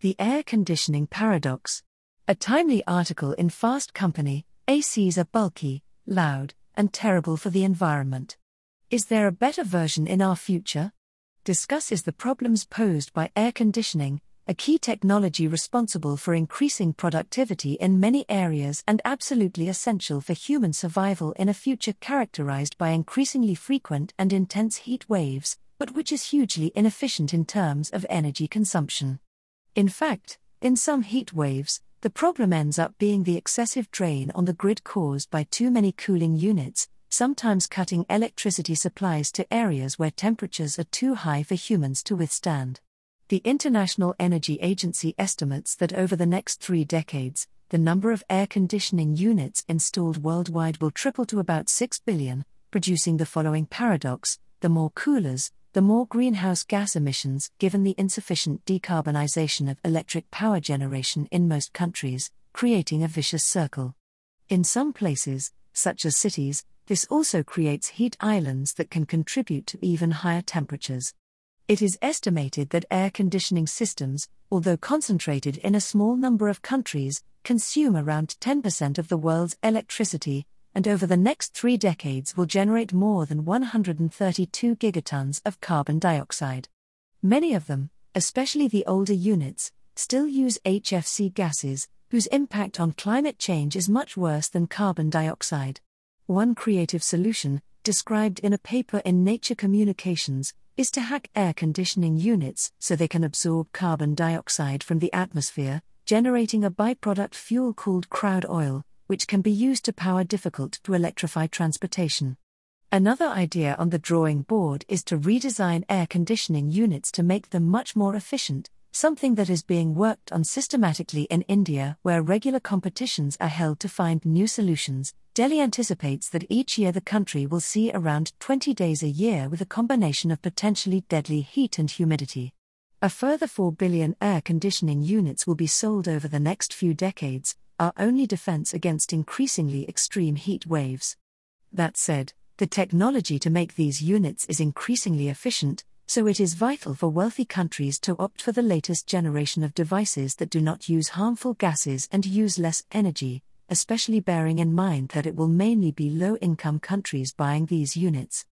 The Air Conditioning Paradox. A timely article in Fast Company ACs are bulky, loud, and terrible for the environment. Is there a better version in our future? Discusses the problems posed by air conditioning, a key technology responsible for increasing productivity in many areas and absolutely essential for human survival in a future characterized by increasingly frequent and intense heat waves, but which is hugely inefficient in terms of energy consumption. In fact, in some heat waves, the problem ends up being the excessive drain on the grid caused by too many cooling units, sometimes cutting electricity supplies to areas where temperatures are too high for humans to withstand. The International Energy Agency estimates that over the next three decades, the number of air conditioning units installed worldwide will triple to about 6 billion, producing the following paradox the more coolers, the more greenhouse gas emissions, given the insufficient decarbonization of electric power generation in most countries, creating a vicious circle. In some places, such as cities, this also creates heat islands that can contribute to even higher temperatures. It is estimated that air conditioning systems, although concentrated in a small number of countries, consume around 10% of the world's electricity, and over the next three decades will generate more than 132 gigatons of carbon dioxide. Many of them, especially the older units, still use HFC gases, whose impact on climate change is much worse than carbon dioxide. One creative solution, described in a paper in Nature Communications, is to hack air conditioning units so they can absorb carbon dioxide from the atmosphere, generating a byproduct fuel called crowd oil, which can be used to power difficult to electrify transportation. Another idea on the drawing board is to redesign air conditioning units to make them much more efficient, something that is being worked on systematically in India, where regular competitions are held to find new solutions. Delhi anticipates that each year the country will see around 20 days a year with a combination of potentially deadly heat and humidity. A further 4 billion air conditioning units will be sold over the next few decades, our only defense against increasingly extreme heat waves. That said, the technology to make these units is increasingly efficient, so it is vital for wealthy countries to opt for the latest generation of devices that do not use harmful gases and use less energy, especially bearing in mind that it will mainly be low income countries buying these units.